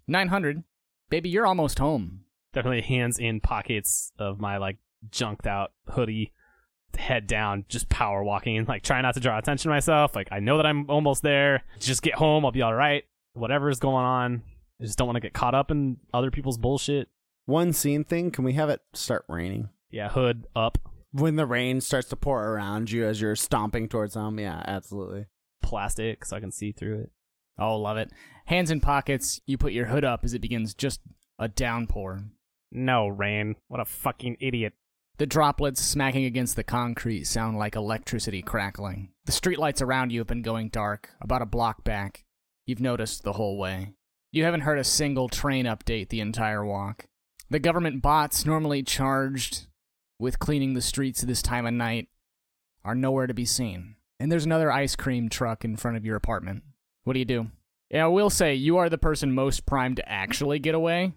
900. Baby, you're almost home. Definitely hands in pockets of my like junked out hoodie, head down, just power walking. Like try not to draw attention to myself. Like I know that I'm almost there. Just get home. I'll be all right. Whatever's going on. I just don't want to get caught up in other people's bullshit. One scene thing, can we have it start raining? Yeah, hood up, When the rain starts to pour around you as you're stomping towards them, yeah, absolutely. plastic so I can see through it. Oh, love it. Hands in pockets, you put your hood up as it begins just a downpour. No, Rain. What a fucking idiot. The droplets smacking against the concrete sound like electricity crackling. The streetlights around you have been going dark, about a block back. You've noticed the whole way. You haven't heard a single train update the entire walk. The government bots normally charged with cleaning the streets this time of night are nowhere to be seen. And there's another ice cream truck in front of your apartment. What do you do? Yeah, I will say you are the person most primed to actually get away.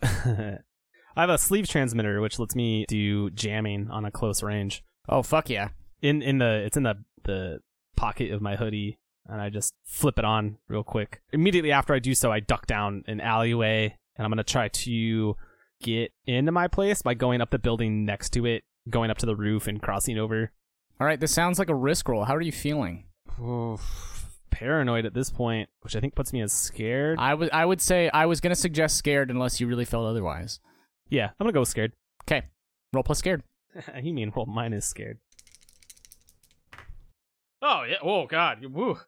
I have a sleeve transmitter which lets me do jamming on a close range. Oh fuck yeah. In in the it's in the the pocket of my hoodie and I just flip it on real quick. Immediately after I do so, I duck down an alleyway and I'm going to try to get into my place by going up the building next to it, going up to the roof and crossing over. All right, this sounds like a risk roll. How are you feeling? Paranoid at this point, which I think puts me as scared. I would I would say I was gonna suggest scared unless you really felt otherwise. Yeah, I'm to go with scared. Okay, roll plus scared. you mean roll minus scared. Oh yeah! Oh god! Woo.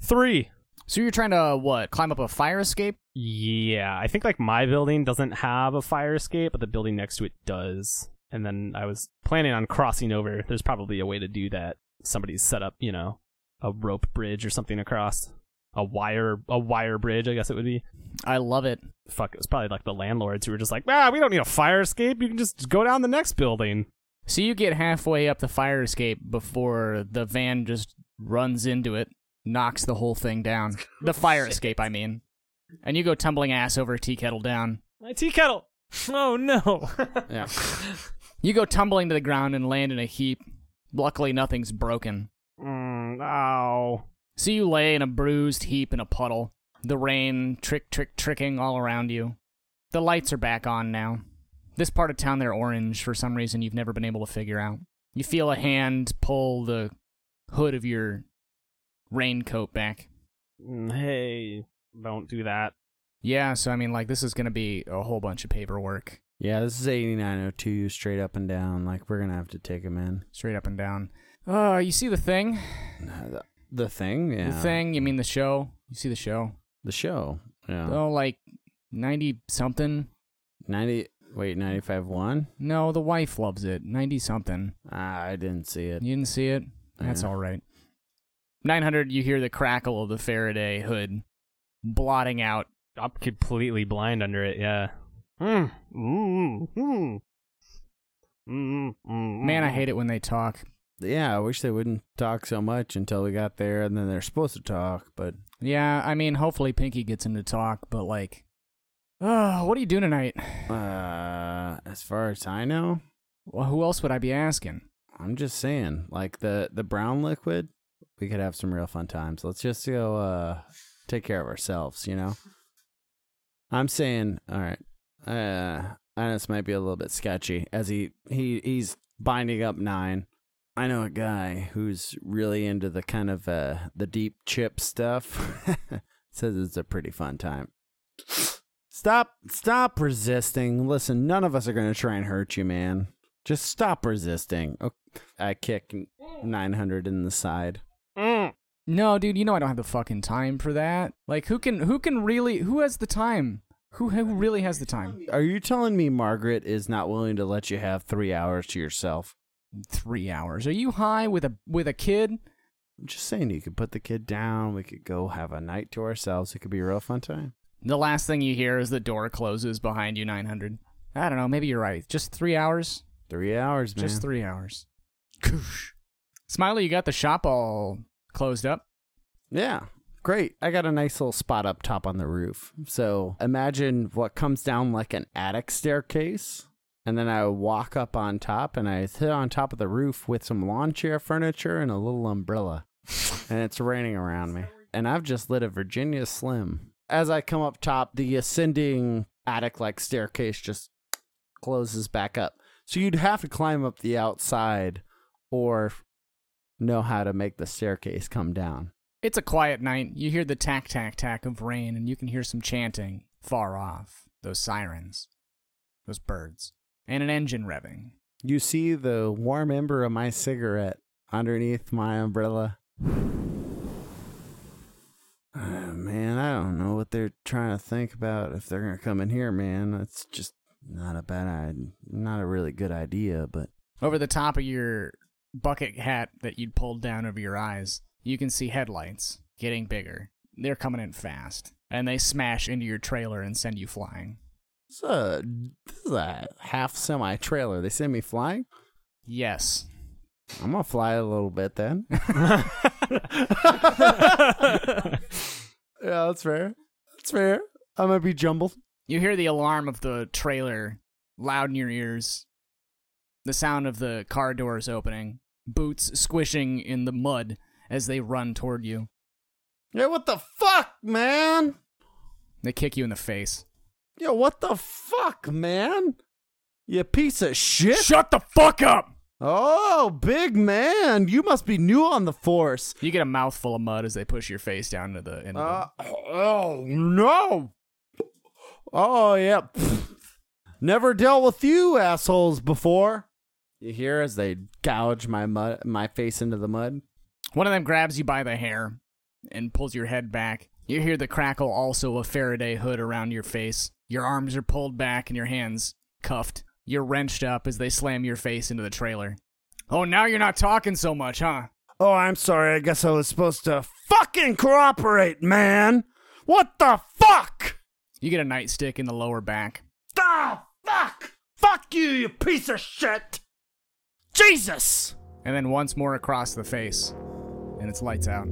Three. So you're trying to what? Climb up a fire escape? Yeah, I think like my building doesn't have a fire escape, but the building next to it does. And then I was planning on crossing over. There's probably a way to do that. Somebody's set up, you know, a rope bridge or something across a wire a wire bridge. I guess it would be. I love it. Fuck, it was probably like the landlords who were just like, ah, we don't need a fire escape. You can just go down the next building. So you get halfway up the fire escape before the van just runs into it, knocks the whole thing down. The fire escape, I mean. And you go tumbling ass over tea kettle down. My tea kettle. Oh no. Yeah. You go tumbling to the ground and land in a heap. Luckily, nothing's broken. Mm, ow. So you lay in a bruised heap in a puddle, the rain trick, trick, tricking all around you. The lights are back on now. This part of town, they're orange for some reason you've never been able to figure out. You feel a hand pull the hood of your raincoat back. Mm, Hey, don't do that. Yeah, so I mean, like, this is gonna be a whole bunch of paperwork, Yeah, this is 8902 straight up and down. Like, we're going to have to take him in. straight up and down. Uh, you see the thing? The, the thing? Yeah. The thing? You mean the show? You see the show? The show. Yeah. Oh, like 90 something? 90. Wait, 95 1? No, the wife loves it. 90 something. Ah, I didn't see it. You didn't see it? That's Yeah. all right. 900, you hear the crackle of the Faraday hood blotting out. I'm completely blind under it. Yeah. Mm, mm, mm. Man, I hate it when they talk. Yeah, I wish they wouldn't talk so much until we got there and then they're supposed to talk, but Yeah, I mean, hopefully Pinky gets him to talk, but like, uh, what are you doing tonight? uh as far as I know, Well, who else would I be asking? I'm just saying, like the the brown liquid, we could have some real fun times. Let's just go uh take care of ourselves, you know. I'm saying, all right. Uh, and this might be a little bit sketchy as he he he's binding up nine, I know a guy who's really into the kind of uh, the deep chip stuff. Says it's a pretty fun time. Stop, stop resisting. Listen, none of us are gonna try and hurt you, man. Just stop resisting. Okay. I kick 900 in the side. No, dude, you know I don't have the fucking time for that. Like, who can who can really who has the time? Who who really has the time? Are you telling me Margaret is not willing to let you have three hours to yourself? Three hours. Are you high with a with a kid? I'm just saying you could put the kid down. We could go have a night to ourselves. It could be a real fun time. The last thing you hear is the door closes behind you. Nine hundred. I don't know. Maybe you're right. Just three hours. Three hours, man. Just three hours. Koosh. Smiley, you got the shop all closed up. Yeah. Great. I got a nice little spot up top on the roof. So imagine what comes down like an attic staircase. And then I walk up on top and I sit on top of the roof with some lawn chair furniture and a little umbrella. and it's raining around me. And I've just lit a Virginia Slim. As I come up top, the ascending attic like staircase just closes back up. So you'd have to climb up the outside or know how to make the staircase come down. It's a quiet night. You hear the tack tack tack of rain, and you can hear some chanting far off. Those sirens, those birds, and an engine revving. You see the warm ember of my cigarette underneath my umbrella. Uh, man, I don't know what they're trying to think about if they're gonna come in here, man. That's just not a bad idea, not a really good idea, but Over the top of your bucket hat that you'd pulled down over your eyes, you can see headlights getting bigger. They're coming in fast, and they smash into your trailer and send you flying. This is a, this is a half semi trailer. They send me flying. Yes. I'm gonna fly a little bit then. yeah, that's fair. That's fair. I'm gonna be jumbled. You hear the alarm of the trailer loud in your ears. The sound of the car doors opening, boots squishing in the mud as they run toward you. Yeah, what the fuck, man? They kick you in the face. Yo, what the fuck, man? You piece of shit. Shut the fuck up! Oh, big man. You must be new on the force. You get a mouthful of mud as they push your face down into the. Into Uh, oh, no. Oh, yeah. Never dealt with you assholes before. You hear as they gouge my mud, my face into the mud? One of them grabs you by the hair and pulls your head back. You hear the crackle also of Faraday hood around your face. Your arms are pulled back and your hands cuffed. You're wrenched up as they slam your face into the trailer. Oh, now you're not talking so much, huh? Oh, I'm sorry. I guess I was supposed to fucking cooperate, man. What the fuck? You get a nightstick in the lower back. Oh, fuck! Fuck you, you piece of shit! Jesus! and then once more across the face, and it's lights out.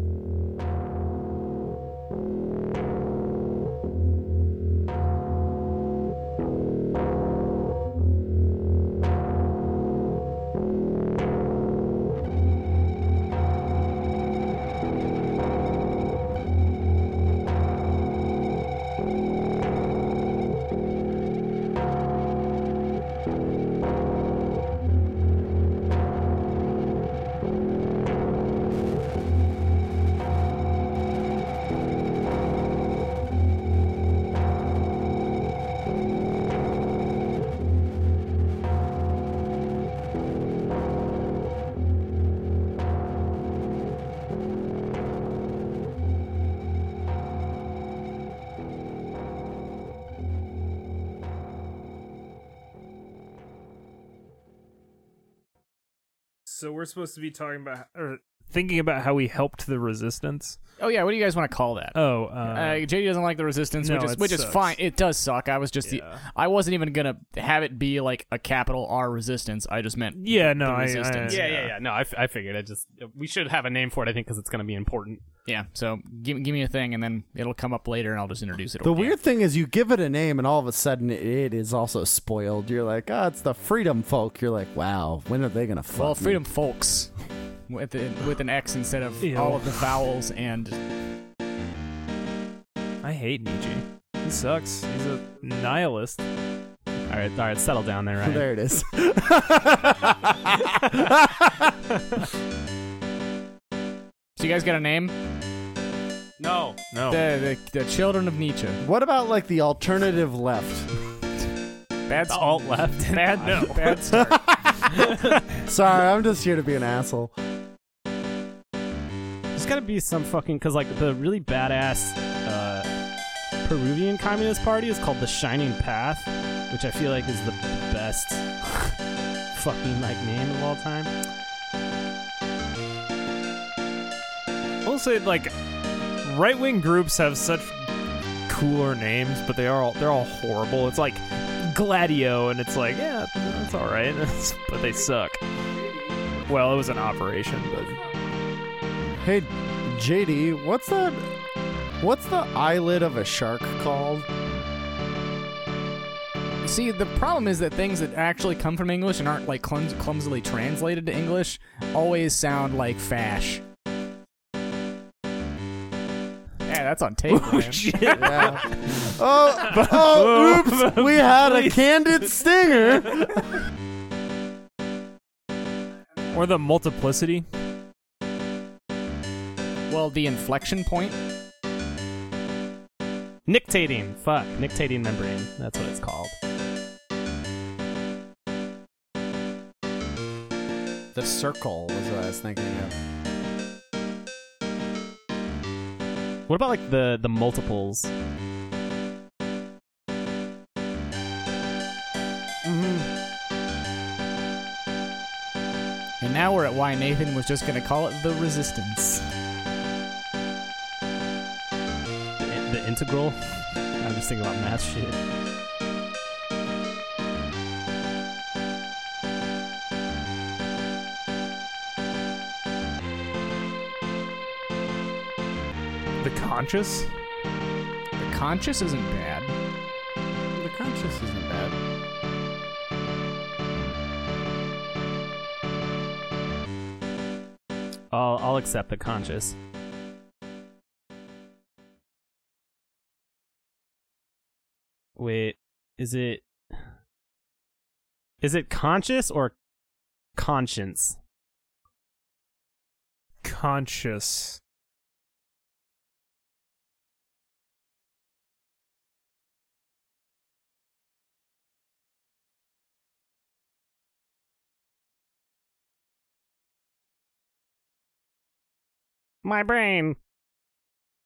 So we're supposed to be talking about or thinking about how we helped the resistance. Oh yeah, what do you guys want to call that? Oh, Uh, uh, JD doesn't like the resistance, no, which is it which is fine. It does suck. I was just Yeah. I wasn't even gonna have it be like a capital R resistance. I just meant yeah, no, the I, I, resistance. Yeah, yeah, yeah. No, I, f- I figured. I just we should have a name for it. I think because it's going to be important. yeah. So give give me a thing, and then it'll come up later, and I'll just introduce it. The organic. weird thing is, you give it a name, and all of a sudden, it, it is also spoiled. You're like, oh, it's the Freedom Folk. You're like, wow, when are they gonna fuck? well, me? freedom folks with the, with an X instead of Ew. all of the vowels and I hate Nietzsche. He sucks. He's a nihilist. All right, all right, settle down there, right? There it is. So you guys got a name? No, no. The, the the children of Nietzsche. what about like the alternative left? Bad alt left. Bad no. Bad start. Sorry, I'm just here to be an asshole. There's got to be some fucking because like the really badass uh, Peruvian Communist Party is called the Shining Path, which I feel like is the best fucking like name of all time. I'll like right wing groups have such cooler names, but they are all they're all horrible. It's like Gladio, and it's like yeah, that's all right, but they suck. Well, it was an operation, but Hey, JD, what's that? What's the eyelid of a shark called? See, the problem is that things that actually come from English and aren't like clums- clumsily translated to English always sound like fash. Yeah, that's on tape. Oh, man. Yeah. oh, oh, oops! We had a candid stinger. or the multiplicity. Well, the inflection point. Nictating, fuck, nictating membrane. That's what it's called. The circle was what I was thinking of. What about like the the multiples? Mm-hmm. And now we're at why Nathan was just gonna call it the resistance. The, the integral. I'm just thinking about math shit. Conscious. The conscious isn't bad. The conscious isn't bad. I'll I'll accept the conscious. Wait, is it is it conscious or conscience? Conscious. My brain.